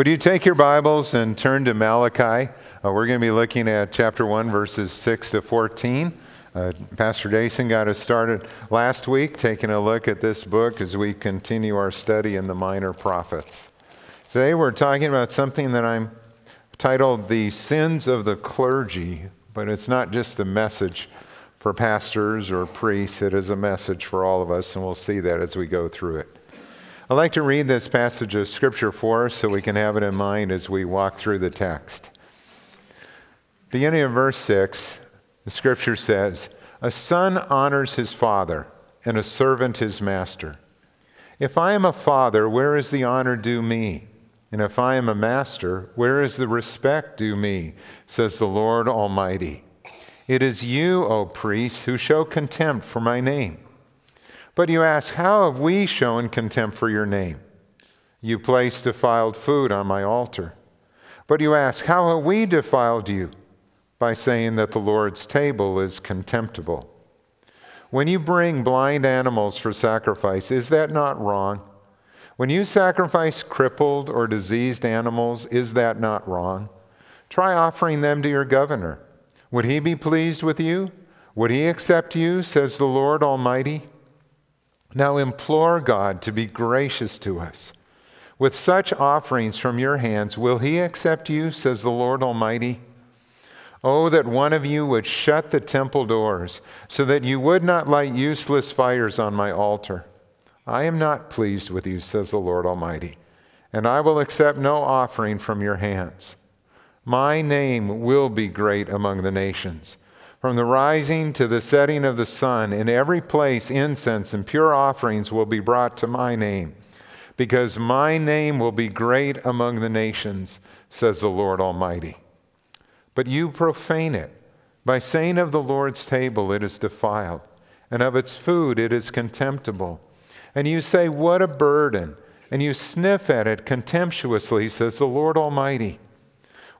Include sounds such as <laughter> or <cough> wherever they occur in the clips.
Would you take your Bibles and turn to Malachi? Uh, we're going to be looking at chapter 1, verses 6 to 14. Uh, Pastor Jason got us started last week taking a look at this book as we continue our study in the minor prophets. Today we're talking about something that I'm titled The Sins of the Clergy, but it's not just a message for pastors or priests, it is a message for all of us, and we'll see that as we go through it. I'd like to read this passage of Scripture for us so we can have it in mind as we walk through the text. Beginning in verse 6, the Scripture says, A son honors his father, and a servant his master. If I am a father, where is the honor due me? And if I am a master, where is the respect due me? says the Lord Almighty. It is you, O priests, who show contempt for my name. But you ask, How have we shown contempt for your name? You place defiled food on my altar. But you ask, How have we defiled you? By saying that the Lord's table is contemptible. When you bring blind animals for sacrifice, is that not wrong? When you sacrifice crippled or diseased animals, is that not wrong? Try offering them to your governor. Would he be pleased with you? Would he accept you, says the Lord Almighty? Now implore God to be gracious to us. With such offerings from your hands, will he accept you, says the Lord Almighty? Oh, that one of you would shut the temple doors, so that you would not light useless fires on my altar. I am not pleased with you, says the Lord Almighty, and I will accept no offering from your hands. My name will be great among the nations from the rising to the setting of the sun, in every place incense and pure offerings will be brought to my name, because my name will be great among the nations, says the Lord Almighty. But you profane it by saying of the Lord's table it is defiled, and of its food it is contemptible. And you say, What a burden! And you sniff at it contemptuously, says the Lord Almighty.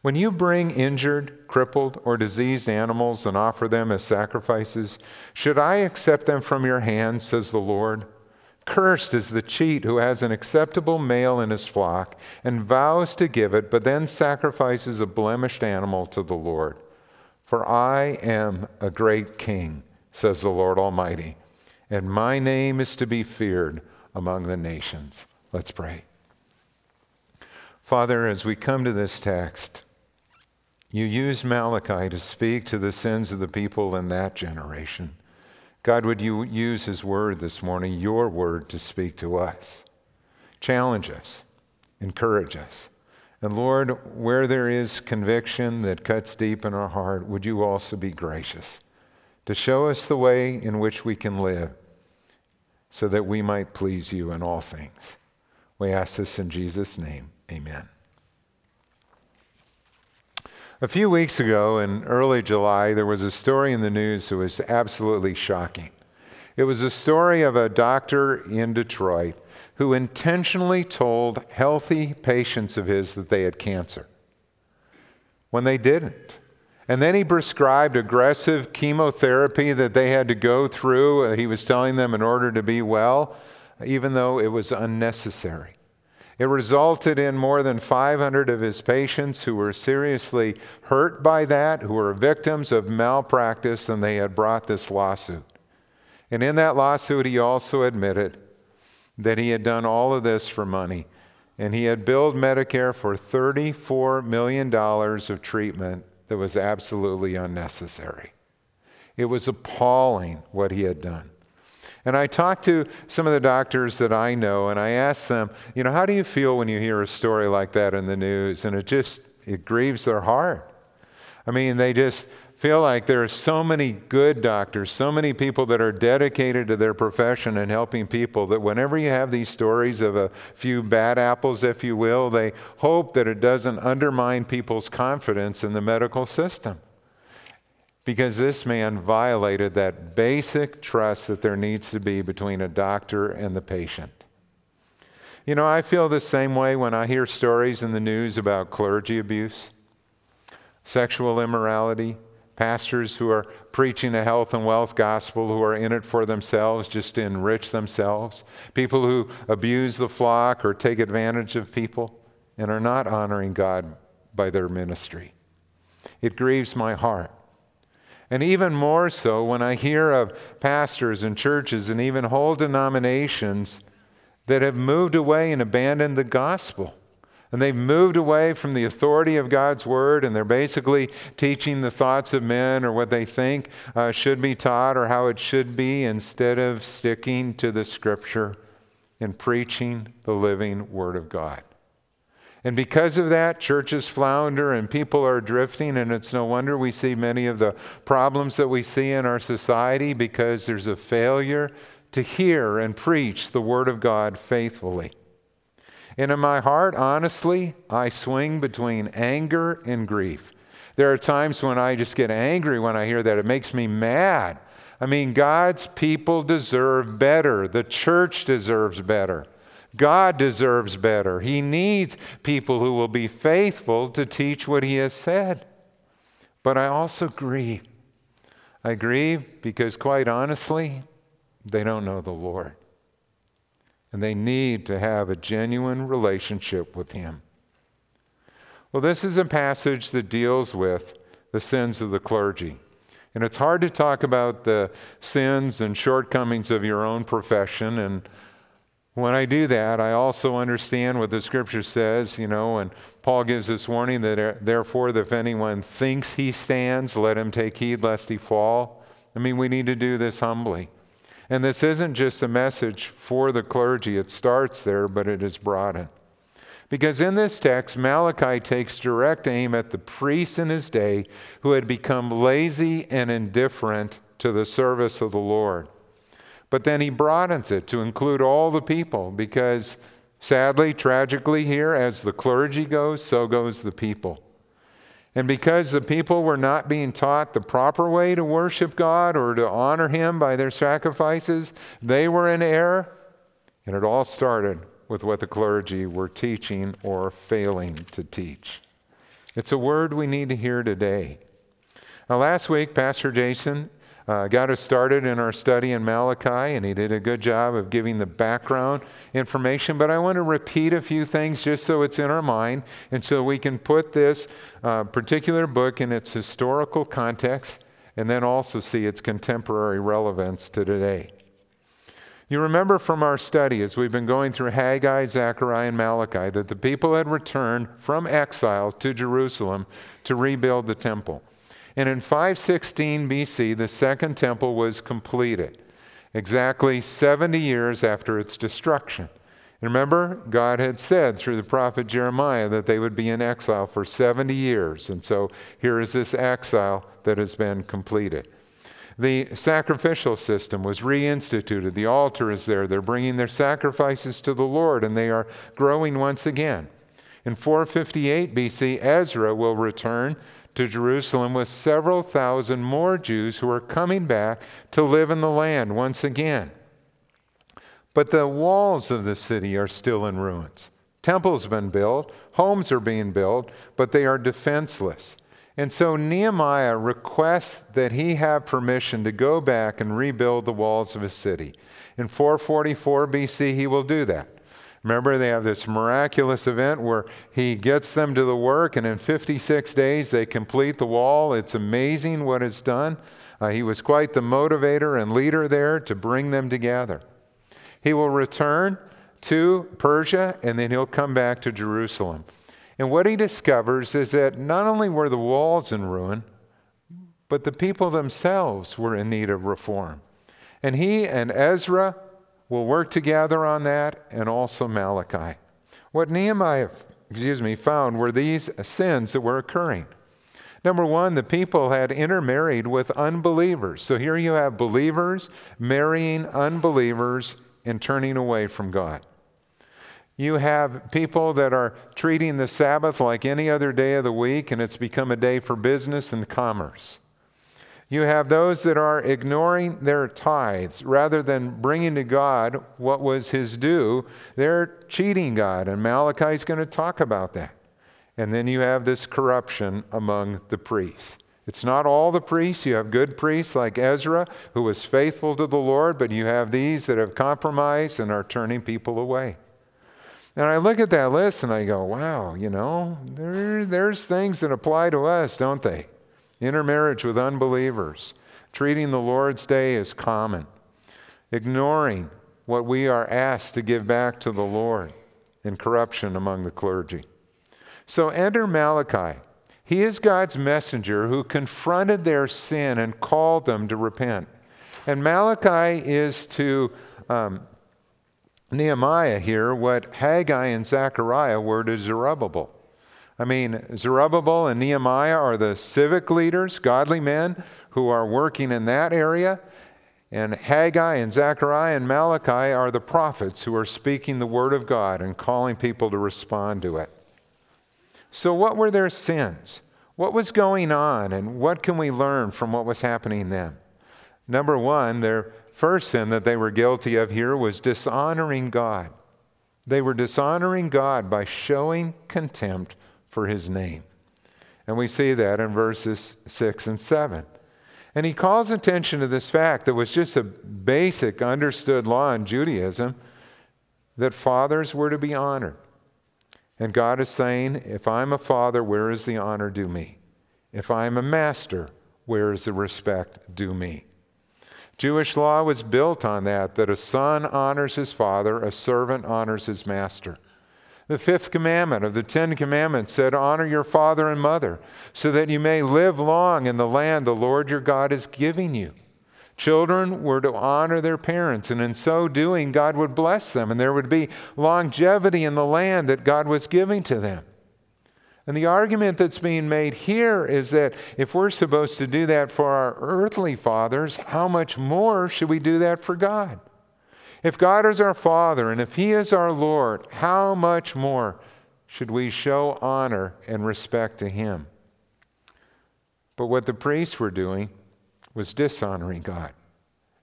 When you bring injured, crippled, or diseased animals and offer them as sacrifices, should I accept them from your hand, says the Lord? Cursed is the cheat who has an acceptable male in his flock and vows to give it, but then sacrifices a blemished animal to the Lord. For I am a great king, says the Lord Almighty, and my name is to be feared among the nations. Let's pray. Father, as we come to this text, you used Malachi to speak to the sins of the people in that generation. God, would you use his word this morning, your word, to speak to us? Challenge us, encourage us. And Lord, where there is conviction that cuts deep in our heart, would you also be gracious to show us the way in which we can live so that we might please you in all things? We ask this in Jesus' name. Amen. A few weeks ago, in early July, there was a story in the news that was absolutely shocking. It was a story of a doctor in Detroit who intentionally told healthy patients of his that they had cancer when they didn't. And then he prescribed aggressive chemotherapy that they had to go through, uh, he was telling them, in order to be well, even though it was unnecessary. It resulted in more than 500 of his patients who were seriously hurt by that, who were victims of malpractice, and they had brought this lawsuit. And in that lawsuit, he also admitted that he had done all of this for money. And he had billed Medicare for $34 million of treatment that was absolutely unnecessary. It was appalling what he had done. And I talked to some of the doctors that I know, and I asked them, you know, how do you feel when you hear a story like that in the news? And it just, it grieves their heart. I mean, they just feel like there are so many good doctors, so many people that are dedicated to their profession and helping people that whenever you have these stories of a few bad apples, if you will, they hope that it doesn't undermine people's confidence in the medical system because this man violated that basic trust that there needs to be between a doctor and the patient. You know, I feel the same way when I hear stories in the news about clergy abuse, sexual immorality, pastors who are preaching a health and wealth gospel who are in it for themselves just to enrich themselves, people who abuse the flock or take advantage of people and are not honoring God by their ministry. It grieves my heart. And even more so when I hear of pastors and churches and even whole denominations that have moved away and abandoned the gospel. And they've moved away from the authority of God's word, and they're basically teaching the thoughts of men or what they think uh, should be taught or how it should be instead of sticking to the scripture and preaching the living word of God. And because of that, churches flounder and people are drifting, and it's no wonder we see many of the problems that we see in our society because there's a failure to hear and preach the Word of God faithfully. And in my heart, honestly, I swing between anger and grief. There are times when I just get angry when I hear that. It makes me mad. I mean, God's people deserve better, the church deserves better. God deserves better. He needs people who will be faithful to teach what He has said. But I also grieve. I grieve because, quite honestly, they don't know the Lord. And they need to have a genuine relationship with Him. Well, this is a passage that deals with the sins of the clergy. And it's hard to talk about the sins and shortcomings of your own profession and when I do that, I also understand what the scripture says, you know, and Paul gives this warning that uh, therefore, if anyone thinks he stands, let him take heed lest he fall. I mean, we need to do this humbly. And this isn't just a message for the clergy, it starts there, but it is broadened. Because in this text, Malachi takes direct aim at the priests in his day who had become lazy and indifferent to the service of the Lord. But then he broadens it to include all the people because, sadly, tragically, here, as the clergy goes, so goes the people. And because the people were not being taught the proper way to worship God or to honor Him by their sacrifices, they were in error. And it all started with what the clergy were teaching or failing to teach. It's a word we need to hear today. Now, last week, Pastor Jason uh, got us started in our study in Malachi, and he did a good job of giving the background information. But I want to repeat a few things just so it's in our mind and so we can put this uh, particular book in its historical context and then also see its contemporary relevance to today. You remember from our study as we've been going through Haggai, Zechariah, and Malachi that the people had returned from exile to Jerusalem to rebuild the temple. And in 516 BC, the second temple was completed, exactly 70 years after its destruction. And remember, God had said through the prophet Jeremiah that they would be in exile for 70 years. And so here is this exile that has been completed. The sacrificial system was reinstituted. The altar is there. They're bringing their sacrifices to the Lord, and they are growing once again. In 458 BC, Ezra will return to Jerusalem with several thousand more Jews who are coming back to live in the land once again. But the walls of the city are still in ruins. Temples have been built, homes are being built, but they are defenseless. And so Nehemiah requests that he have permission to go back and rebuild the walls of his city. In 444 BC, he will do that. Remember, they have this miraculous event where he gets them to the work, and in 56 days they complete the wall. It's amazing what is done. Uh, he was quite the motivator and leader there to bring them together. He will return to Persia, and then he'll come back to Jerusalem. And what he discovers is that not only were the walls in ruin, but the people themselves were in need of reform. And he and Ezra will work together on that, and also Malachi. What Nehemiah, excuse me, found were these sins that were occurring. Number one, the people had intermarried with unbelievers. So here you have believers marrying unbelievers and turning away from God. You have people that are treating the Sabbath like any other day of the week, and it's become a day for business and commerce. You have those that are ignoring their tithes rather than bringing to God what was his due. They're cheating God, and Malachi is going to talk about that. And then you have this corruption among the priests. It's not all the priests. You have good priests like Ezra, who was faithful to the Lord, but you have these that have compromised and are turning people away. And I look at that list and I go, wow, you know, there, there's things that apply to us, don't they? Intermarriage with unbelievers, treating the Lord's Day as common, ignoring what we are asked to give back to the Lord, and corruption among the clergy. So enter Malachi. He is God's messenger who confronted their sin and called them to repent. And Malachi is to um, Nehemiah here what Haggai and Zechariah were to Zerubbabel. I mean, Zerubbabel and Nehemiah are the civic leaders, godly men who are working in that area. And Haggai and Zechariah and Malachi are the prophets who are speaking the word of God and calling people to respond to it. So, what were their sins? What was going on, and what can we learn from what was happening then? Number one, their first sin that they were guilty of here was dishonoring God. They were dishonoring God by showing contempt for his name. And we see that in verses 6 and 7. And he calls attention to this fact that was just a basic understood law in Judaism that fathers were to be honored. And God is saying, if I'm a father, where is the honor due me? If I'm a master, where is the respect due me? Jewish law was built on that, that a son honors his father, a servant honors his master. The fifth commandment of the Ten Commandments said, Honor your father and mother, so that you may live long in the land the Lord your God is giving you. Children were to honor their parents, and in so doing, God would bless them, and there would be longevity in the land that God was giving to them. And the argument that's being made here is that if we're supposed to do that for our earthly fathers, how much more should we do that for God? If God is our Father and if He is our Lord, how much more should we show honor and respect to Him? But what the priests were doing was dishonoring God.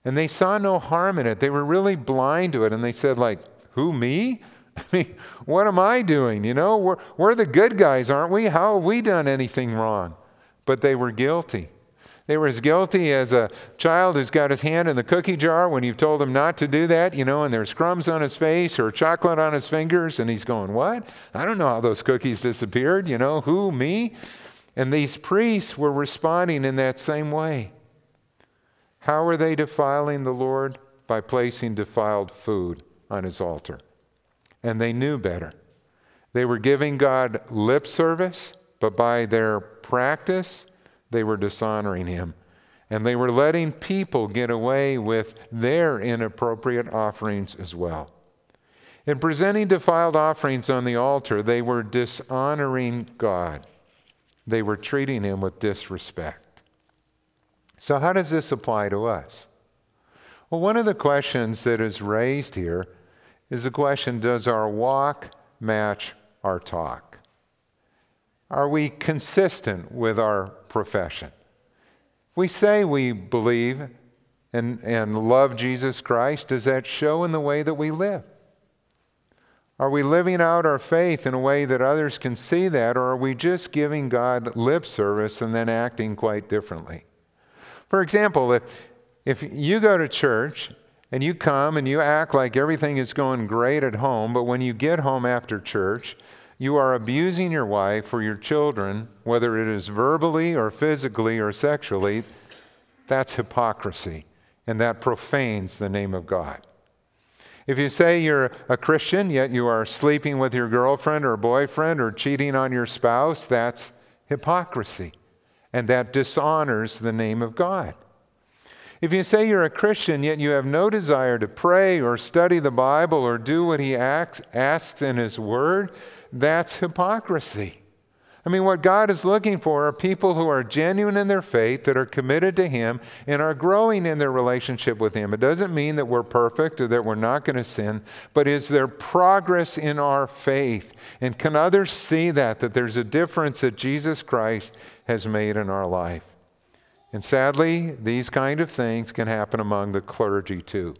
And they saw no harm in it. They were really blind to it. And they said, like, who, me? <laughs> I mean, what am I doing? You know, we're, we're the good guys, aren't we? How have we done anything wrong? But they were guilty. They were as guilty as a child who's got his hand in the cookie jar when you've told him not to do that, you know, and there's crumbs on his face or chocolate on his fingers, and he's going, What? I don't know how those cookies disappeared, you know, who, me? And these priests were responding in that same way. How are they defiling the Lord? By placing defiled food on his altar and they knew better. They were giving God lip service, but by their practice, they were dishonoring Him. And they were letting people get away with their inappropriate offerings as well. In presenting defiled offerings on the altar, they were dishonoring God. They were treating Him with disrespect. So, how does this apply to us? Well, one of the questions that is raised here is the question Does our walk match our talk? Are we consistent with our profession? We say we believe and, and love Jesus Christ. Does that show in the way that we live? Are we living out our faith in a way that others can see that, or are we just giving God lip service and then acting quite differently? For example, if, if you go to church and you come and you act like everything is going great at home, but when you get home after church, you are abusing your wife or your children, whether it is verbally or physically or sexually, that's hypocrisy, and that profanes the name of God. If you say you're a Christian, yet you are sleeping with your girlfriend or boyfriend or cheating on your spouse, that's hypocrisy, and that dishonors the name of God. If you say you're a Christian, yet you have no desire to pray or study the Bible or do what He asks in His Word, that's hypocrisy. I mean, what God is looking for are people who are genuine in their faith, that are committed to Him, and are growing in their relationship with Him. It doesn't mean that we're perfect or that we're not going to sin, but is there progress in our faith? And can others see that, that there's a difference that Jesus Christ has made in our life? And sadly, these kind of things can happen among the clergy too.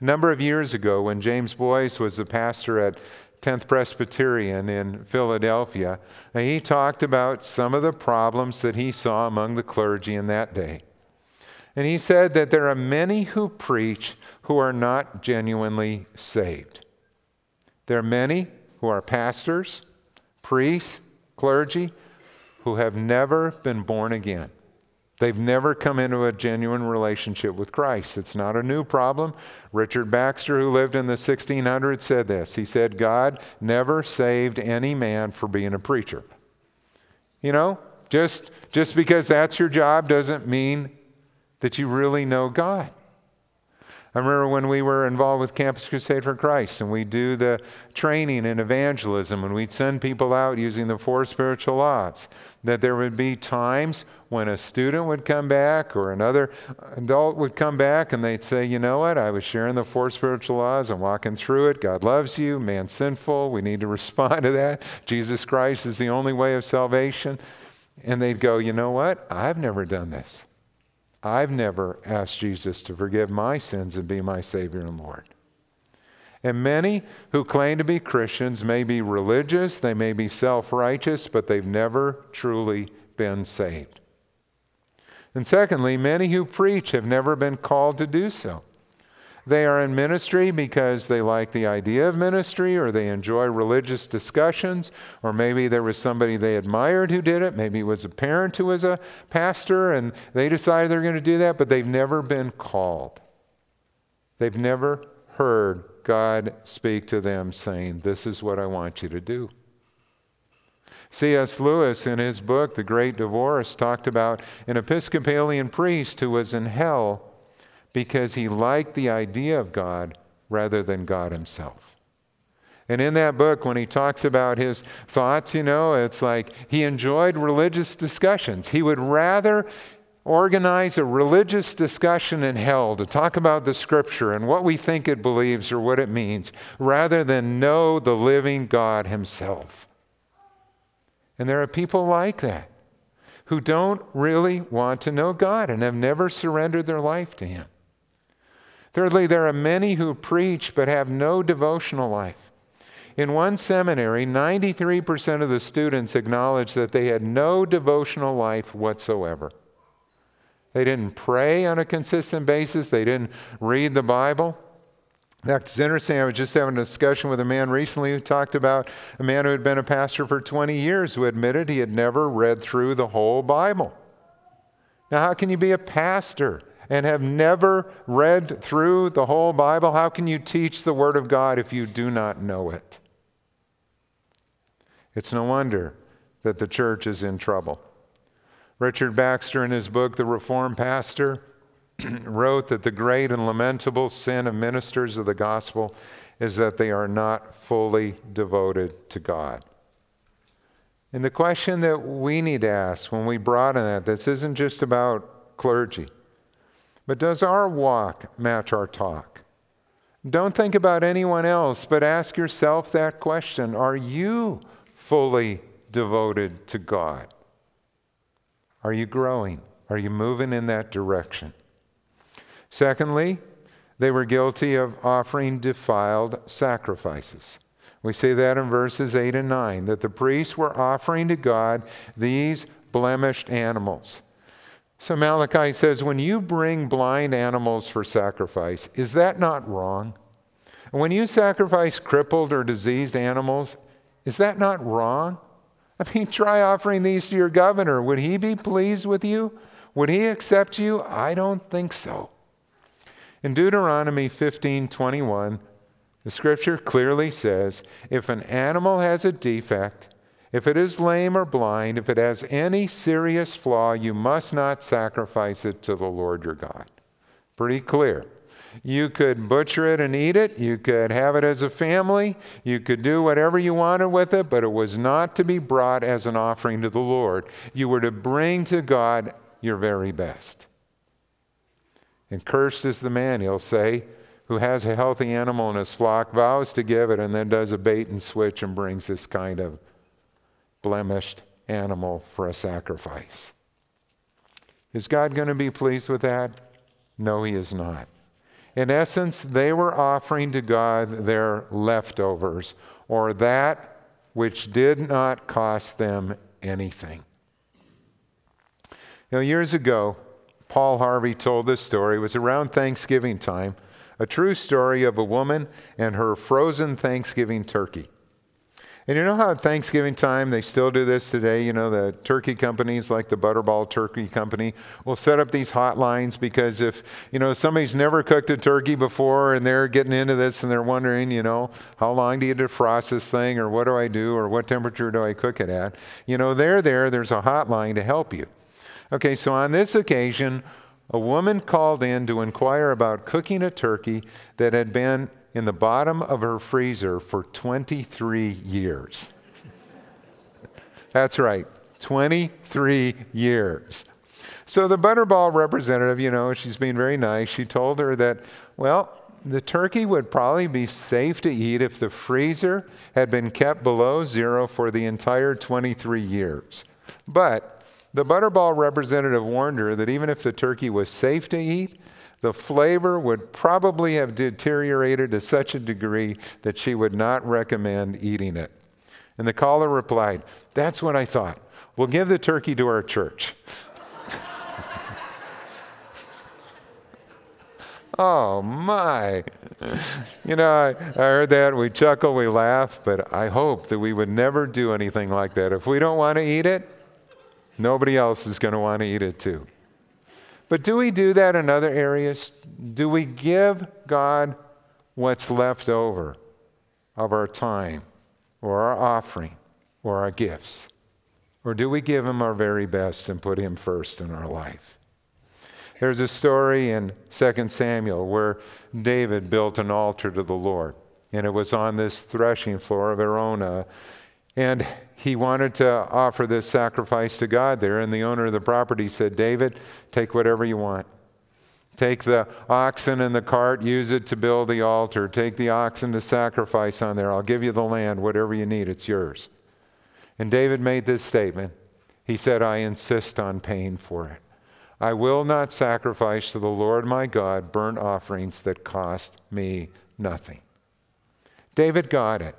A number of years ago, when James Boice was the pastor at 10th Presbyterian in Philadelphia, and he talked about some of the problems that he saw among the clergy in that day. And he said that there are many who preach who are not genuinely saved. There are many who are pastors, priests, clergy, who have never been born again. They've never come into a genuine relationship with Christ. It's not a new problem. Richard Baxter, who lived in the 1600s, said this. He said, God never saved any man for being a preacher. You know, just, just because that's your job doesn't mean that you really know God. I remember when we were involved with Campus Crusade for Christ and we do the training in evangelism and we'd send people out using the four spiritual laws, that there would be times when a student would come back or another adult would come back and they'd say, You know what? I was sharing the four spiritual laws. I'm walking through it. God loves you. Man's sinful. We need to <laughs> respond to that. Jesus Christ is the only way of salvation. And they'd go, You know what? I've never done this. I've never asked Jesus to forgive my sins and be my Savior and Lord. And many who claim to be Christians may be religious, they may be self righteous, but they've never truly been saved. And secondly, many who preach have never been called to do so. They are in ministry because they like the idea of ministry or they enjoy religious discussions, or maybe there was somebody they admired who did it. Maybe it was a parent who was a pastor and they decided they're going to do that, but they've never been called. They've never heard God speak to them saying, This is what I want you to do. C.S. Lewis, in his book, The Great Divorce, talked about an Episcopalian priest who was in hell because he liked the idea of God rather than God himself. And in that book, when he talks about his thoughts, you know, it's like he enjoyed religious discussions. He would rather organize a religious discussion in hell to talk about the scripture and what we think it believes or what it means, rather than know the living God himself. And there are people like that who don't really want to know God and have never surrendered their life to him. Thirdly, there are many who preach but have no devotional life. In one seminary, 93% of the students acknowledged that they had no devotional life whatsoever. They didn't pray on a consistent basis, they didn't read the Bible. In fact, it's interesting. I was just having a discussion with a man recently who talked about a man who had been a pastor for 20 years who admitted he had never read through the whole Bible. Now, how can you be a pastor and have never read through the whole Bible, how can you teach the Word of God if you do not know it? It's no wonder that the church is in trouble. Richard Baxter, in his book, The Reformed Pastor, <clears throat> wrote that the great and lamentable sin of ministers of the gospel is that they are not fully devoted to God. And the question that we need to ask when we broaden that, this isn't just about clergy. But does our walk match our talk? Don't think about anyone else, but ask yourself that question Are you fully devoted to God? Are you growing? Are you moving in that direction? Secondly, they were guilty of offering defiled sacrifices. We see that in verses 8 and 9 that the priests were offering to God these blemished animals. So Malachi says, when you bring blind animals for sacrifice, is that not wrong? When you sacrifice crippled or diseased animals, is that not wrong? I mean, try offering these to your governor. Would he be pleased with you? Would he accept you? I don't think so. In Deuteronomy 15 21, the scripture clearly says if an animal has a defect, if it is lame or blind, if it has any serious flaw, you must not sacrifice it to the Lord your God. Pretty clear. You could butcher it and eat it. You could have it as a family. You could do whatever you wanted with it, but it was not to be brought as an offering to the Lord. You were to bring to God your very best. And cursed is the man, he'll say, who has a healthy animal in his flock, vows to give it, and then does a bait and switch and brings this kind of blemished animal for a sacrifice. Is God going to be pleased with that? No, He is not. In essence, they were offering to God their leftovers, or that which did not cost them anything. Know, years ago, Paul Harvey told this story. It was around Thanksgiving time. a true story of a woman and her frozen Thanksgiving turkey. And you know how at Thanksgiving time, they still do this today? You know, the turkey companies like the Butterball Turkey Company will set up these hotlines because if, you know, somebody's never cooked a turkey before and they're getting into this and they're wondering, you know, how long do you defrost this thing or what do I do or what temperature do I cook it at? You know, they're there, there's a hotline to help you. Okay, so on this occasion, a woman called in to inquire about cooking a turkey that had been in the bottom of her freezer for 23 years. That's right, 23 years. So the Butterball representative, you know, she's being very nice. She told her that, well, the turkey would probably be safe to eat if the freezer had been kept below zero for the entire 23 years. But the Butterball representative warned her that even if the turkey was safe to eat, the flavor would probably have deteriorated to such a degree that she would not recommend eating it. And the caller replied, That's what I thought. We'll give the turkey to our church. <laughs> oh, my. You know, I, I heard that. We chuckle, we laugh, but I hope that we would never do anything like that. If we don't want to eat it, nobody else is going to want to eat it too. But do we do that in other areas? Do we give God what's left over of our time or our offering or our gifts? Or do we give Him our very best and put Him first in our life? There's a story in 2 Samuel where David built an altar to the Lord, and it was on this threshing floor of Araunah. And he wanted to offer this sacrifice to God there, and the owner of the property said, David, take whatever you want. Take the oxen and the cart, use it to build the altar. Take the oxen to sacrifice on there. I'll give you the land, whatever you need, it's yours. And David made this statement. He said, I insist on paying for it. I will not sacrifice to the Lord my God burnt offerings that cost me nothing. David got it.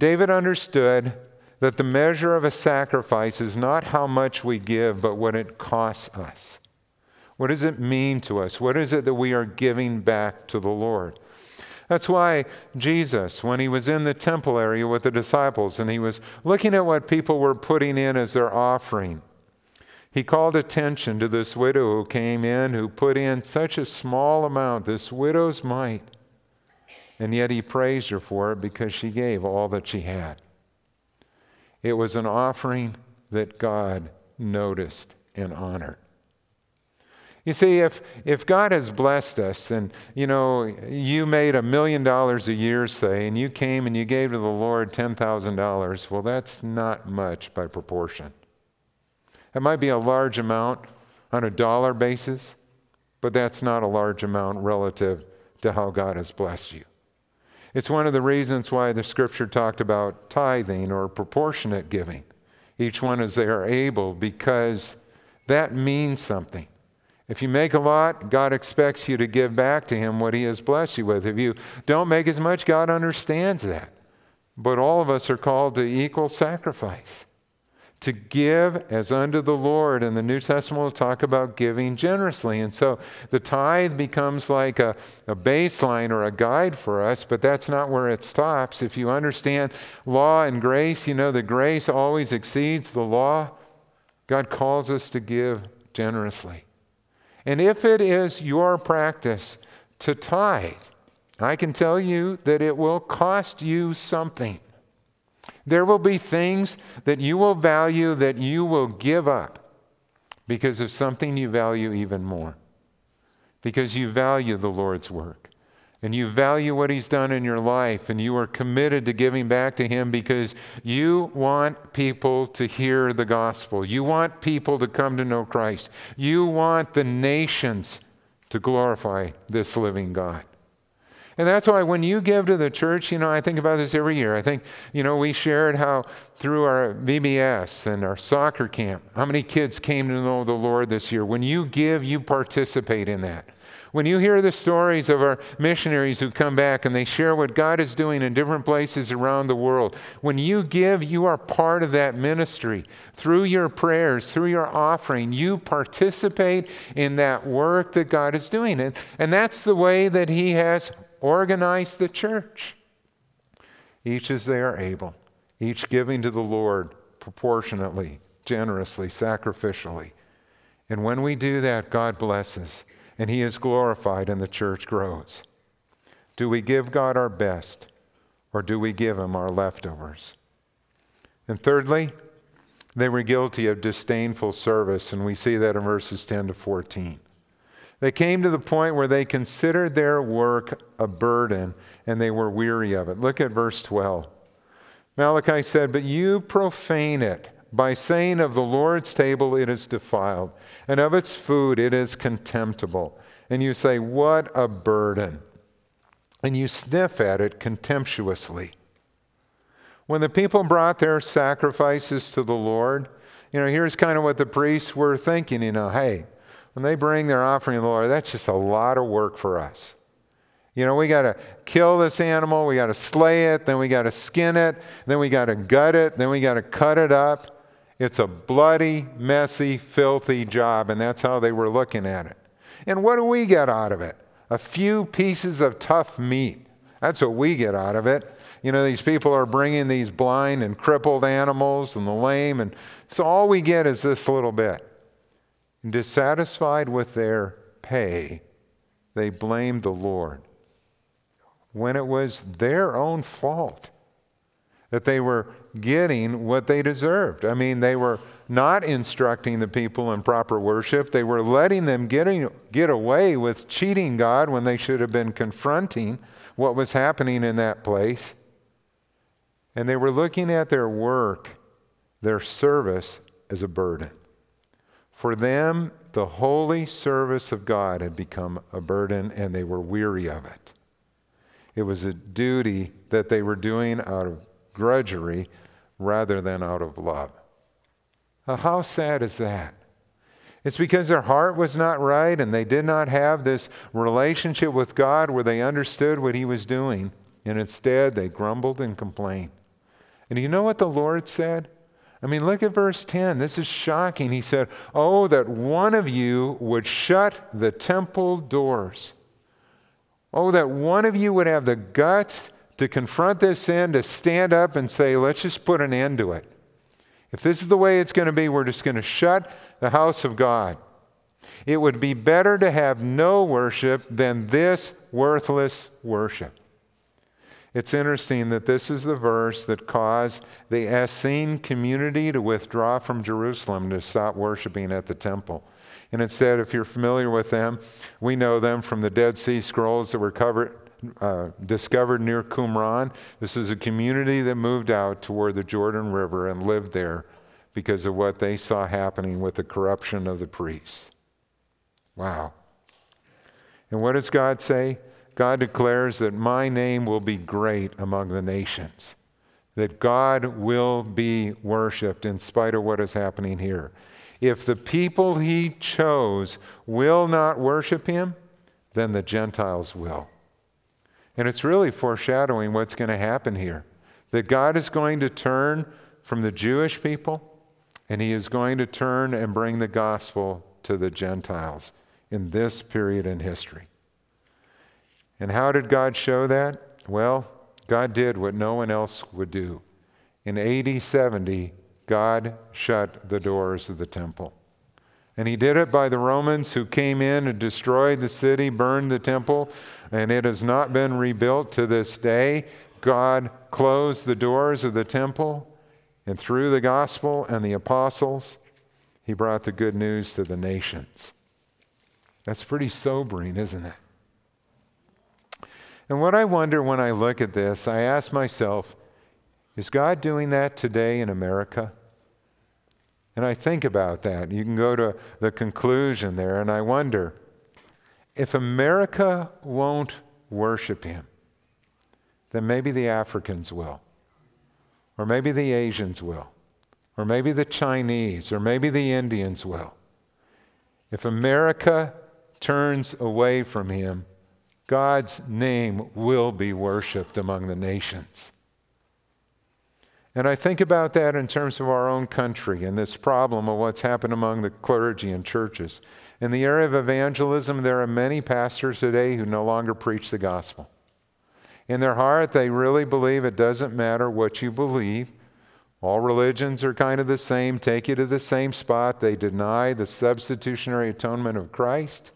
David understood that the measure of a sacrifice is not how much we give, but what it costs us. What does it mean to us? What is it that we are giving back to the Lord? That's why Jesus, when he was in the temple area with the disciples and he was looking at what people were putting in as their offering, he called attention to this widow who came in who put in such a small amount, this widow's mite. And yet he praised her for it because she gave all that she had. It was an offering that God noticed and honored. You see, if, if God has blessed us and, you know, you made a million dollars a year, say, and you came and you gave to the Lord $10,000, well, that's not much by proportion. It might be a large amount on a dollar basis, but that's not a large amount relative to how God has blessed you. It's one of the reasons why the scripture talked about tithing or proportionate giving, each one as they are able, because that means something. If you make a lot, God expects you to give back to Him what He has blessed you with. If you don't make as much, God understands that. But all of us are called to equal sacrifice to give as unto the Lord. And the New Testament will talk about giving generously. And so the tithe becomes like a, a baseline or a guide for us, but that's not where it stops. If you understand law and grace, you know the grace always exceeds the law. God calls us to give generously. And if it is your practice to tithe, I can tell you that it will cost you something. There will be things that you will value that you will give up because of something you value even more. Because you value the Lord's work and you value what He's done in your life and you are committed to giving back to Him because you want people to hear the gospel. You want people to come to know Christ. You want the nations to glorify this living God. And that's why when you give to the church, you know, I think about this every year. I think, you know, we shared how through our VBS and our soccer camp, how many kids came to know the Lord this year. When you give, you participate in that. When you hear the stories of our missionaries who come back and they share what God is doing in different places around the world, when you give, you are part of that ministry. Through your prayers, through your offering, you participate in that work that God is doing. And, and that's the way that He has organized the church. Each as they are able, each giving to the Lord proportionately, generously, sacrificially. And when we do that, God blesses and He is glorified and the church grows. Do we give God our best or do we give Him our leftovers? And thirdly, they were guilty of disdainful service, and we see that in verses 10 to 14. They came to the point where they considered their work a burden and they were weary of it. Look at verse 12. Malachi said, But you profane it by saying of the Lord's table it is defiled, and of its food it is contemptible. And you say, What a burden. And you sniff at it contemptuously. When the people brought their sacrifices to the Lord, you know, here's kind of what the priests were thinking, you know, hey, when they bring their offering to the Lord, that's just a lot of work for us. You know, we got to kill this animal, we got to slay it, then we got to skin it, then we got to gut it, then we got to cut it up. It's a bloody, messy, filthy job, and that's how they were looking at it. And what do we get out of it? A few pieces of tough meat. That's what we get out of it. You know, these people are bringing these blind and crippled animals and the lame, and so all we get is this little bit. Dissatisfied with their pay, they blamed the Lord when it was their own fault that they were getting what they deserved. I mean, they were not instructing the people in proper worship. They were letting them getting, get away with cheating God when they should have been confronting what was happening in that place. And they were looking at their work, their service, as a burden. For them, the holy service of God had become a burden and they were weary of it. It was a duty that they were doing out of grudgery rather than out of love. how sad is that? It's because their heart was not right and they did not have this relationship with God where they understood what He was doing. And instead, they grumbled and complained. And you know what the Lord said? I mean, look at verse 10. This is shocking. He said, Oh, that one of you would shut the temple doors. Oh, that one of you would have the guts to confront this sin, to stand up and say, let's just put an end to it. If this is the way it's going to be, we're just going to shut the house of God. It would be better to have no worship than this worthless worship. It's interesting that this is the verse that caused the Essene community to withdraw from Jerusalem to stop worshiping at the temple. And instead, if you're familiar with them, we know them from the Dead Sea Scrolls that were covered, uh, discovered near Qumran. This is a community that moved out toward the Jordan River and lived there because of what they saw happening with the corruption of the priests. Wow. And what does God say? God declares that my name will be great among the nations, that God will be worshiped in spite of what is happening here. If the people he chose will not worship him, then the Gentiles will. And it's really foreshadowing what's going to happen here that God is going to turn from the Jewish people and he is going to turn and bring the gospel to the Gentiles in this period in history. And how did God show that? Well, God did what no one else would do. In AD 70, God shut the doors of the temple. And he did it by the Romans who came in and destroyed the city, burned the temple, and it has not been rebuilt to this day. God closed the doors of the temple, and through the gospel and the apostles, he brought the good news to the nations. That's pretty sobering, isn't it? And what I wonder when I look at this, I ask myself, is God doing that today in America? And I think about that. You can go to the conclusion there, and I wonder if America won't worship him, then maybe the Africans will, or maybe the Asians will, or maybe the Chinese, or maybe the Indians will. If America turns away from him, God's name will be worshiped among the nations. And I think about that in terms of our own country and this problem of what's happened among the clergy and churches. In the area of evangelism, there are many pastors today who no longer preach the gospel. In their heart, they really believe it doesn't matter what you believe. All religions are kind of the same, take you to the same spot. They deny the substitutionary atonement of Christ.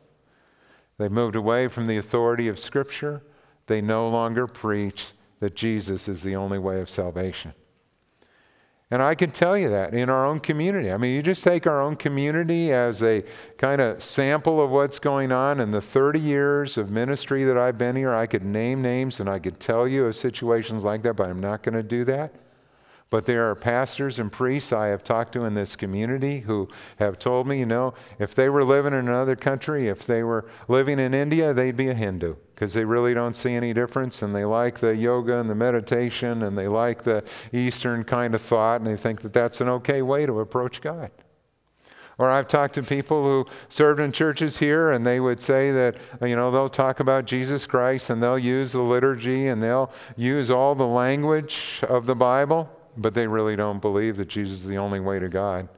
They moved away from the authority of Scripture. They no longer preach that Jesus is the only way of salvation. And I can tell you that in our own community. I mean, you just take our own community as a kind of sample of what's going on. In the 30 years of ministry that I've been here, I could name names and I could tell you of situations like that, but I'm not going to do that. But there are pastors and priests I have talked to in this community who have told me, you know, if they were living in another country, if they were living in India, they'd be a Hindu because they really don't see any difference and they like the yoga and the meditation and they like the Eastern kind of thought and they think that that's an okay way to approach God. Or I've talked to people who served in churches here and they would say that, you know, they'll talk about Jesus Christ and they'll use the liturgy and they'll use all the language of the Bible but they really don't believe that Jesus is the only way to God.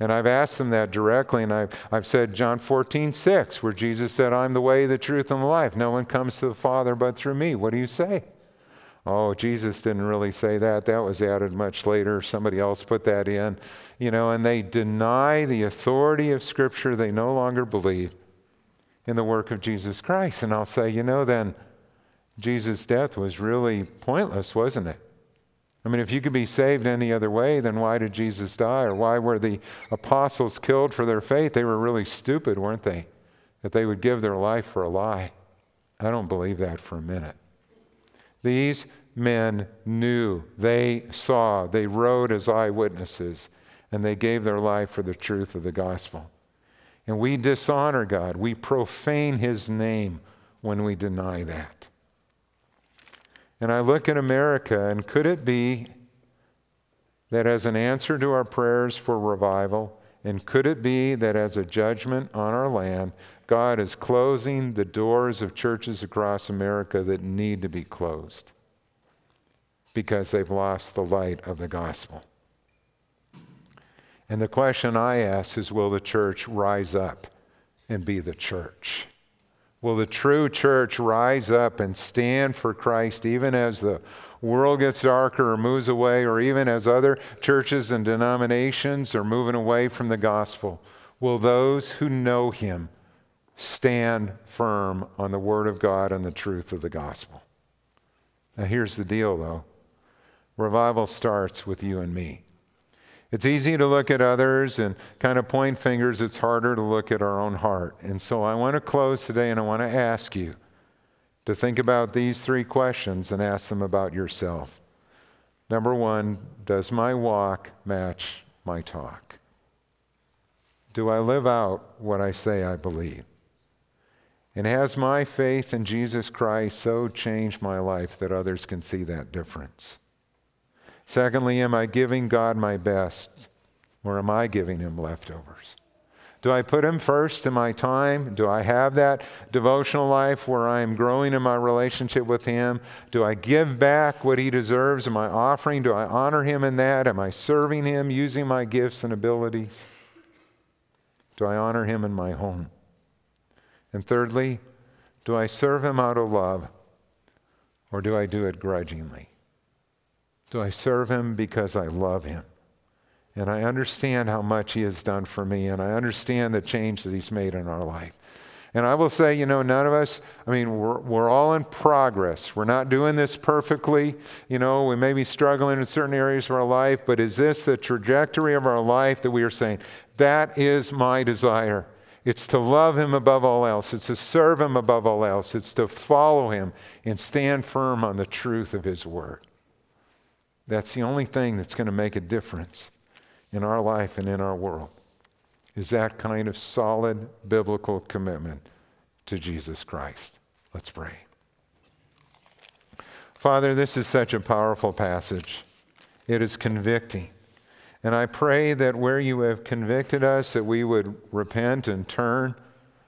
And I've asked them that directly, and I've, I've said John 14, 6, where Jesus said, I'm the way, the truth, and the life. No one comes to the Father but through me. What do you say? Oh, Jesus didn't really say that. That was added much later. Somebody else put that in. You know, and they deny the authority of Scripture. They no longer believe in the work of Jesus Christ. And I'll say, you know, then Jesus' death was really pointless, wasn't it? I mean, if you could be saved any other way, then why did Jesus die? Or why were the apostles killed for their faith? They were really stupid, weren't they? That they would give their life for a lie. I don't believe that for a minute. These men knew, they saw, they wrote as eyewitnesses, and they gave their life for the truth of the gospel. And we dishonor God, we profane his name when we deny that. And I look at America, and could it be that as an answer to our prayers for revival, and could it be that as a judgment on our land, God is closing the doors of churches across America that need to be closed because they've lost the light of the gospel? And the question I ask is will the church rise up and be the church? Will the true church rise up and stand for Christ even as the world gets darker or moves away, or even as other churches and denominations are moving away from the gospel? Will those who know Him stand firm on the Word of God and the truth of the gospel? Now, here's the deal, though revival starts with you and me. It's easy to look at others and kind of point fingers. It's harder to look at our own heart. And so I want to close today and I want to ask you to think about these three questions and ask them about yourself. Number one, does my walk match my talk? Do I live out what I say I believe? And has my faith in Jesus Christ so changed my life that others can see that difference? Secondly, am I giving God my best or am I giving Him leftovers? Do I put Him first in my time? Do I have that devotional life where I am growing in my relationship with Him? Do I give back what He deserves? Am I offering? Do I honor Him in that? Am I serving Him using my gifts and abilities? Do I honor Him in my home? And thirdly, do I serve Him out of love or do I do it grudgingly? Do I serve him because I love him? And I understand how much he has done for me, and I understand the change that he's made in our life. And I will say, you know, none of us, I mean, we're, we're all in progress. We're not doing this perfectly. You know, we may be struggling in certain areas of our life, but is this the trajectory of our life that we are saying, that is my desire? It's to love him above all else. It's to serve him above all else. It's to follow him and stand firm on the truth of his word. That's the only thing that's going to make a difference in our life and in our world is that kind of solid biblical commitment to Jesus Christ. Let's pray. Father, this is such a powerful passage. It is convicting. And I pray that where you have convicted us, that we would repent and turn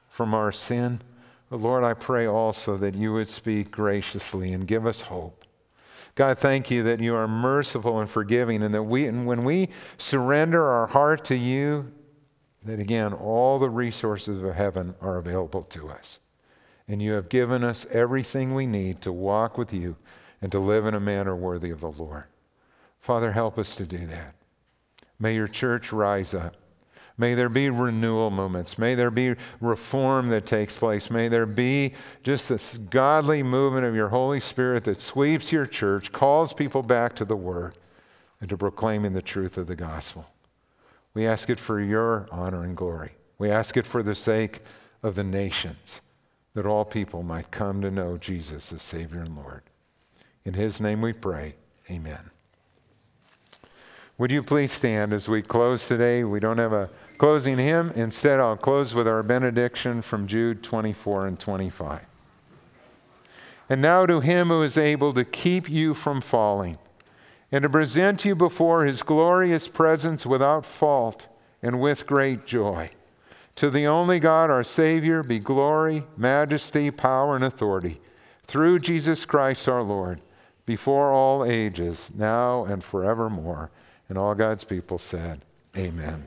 from our sin. But Lord, I pray also that you would speak graciously and give us hope. God, thank you that you are merciful and forgiving, and that we, and when we surrender our heart to you, that again, all the resources of heaven are available to us. And you have given us everything we need to walk with you and to live in a manner worthy of the Lord. Father, help us to do that. May your church rise up. May there be renewal moments. May there be reform that takes place. May there be just this godly movement of your Holy Spirit that sweeps your church, calls people back to the Word, and to proclaiming the truth of the gospel. We ask it for your honor and glory. We ask it for the sake of the nations, that all people might come to know Jesus as Savior and Lord. In His name we pray. Amen. Would you please stand as we close today? We don't have a closing hymn. Instead, I'll close with our benediction from Jude 24 and 25. And now to him who is able to keep you from falling and to present you before his glorious presence without fault and with great joy. To the only God, our Savior, be glory, majesty, power, and authority through Jesus Christ our Lord, before all ages, now and forevermore. And all God's people said, Amen.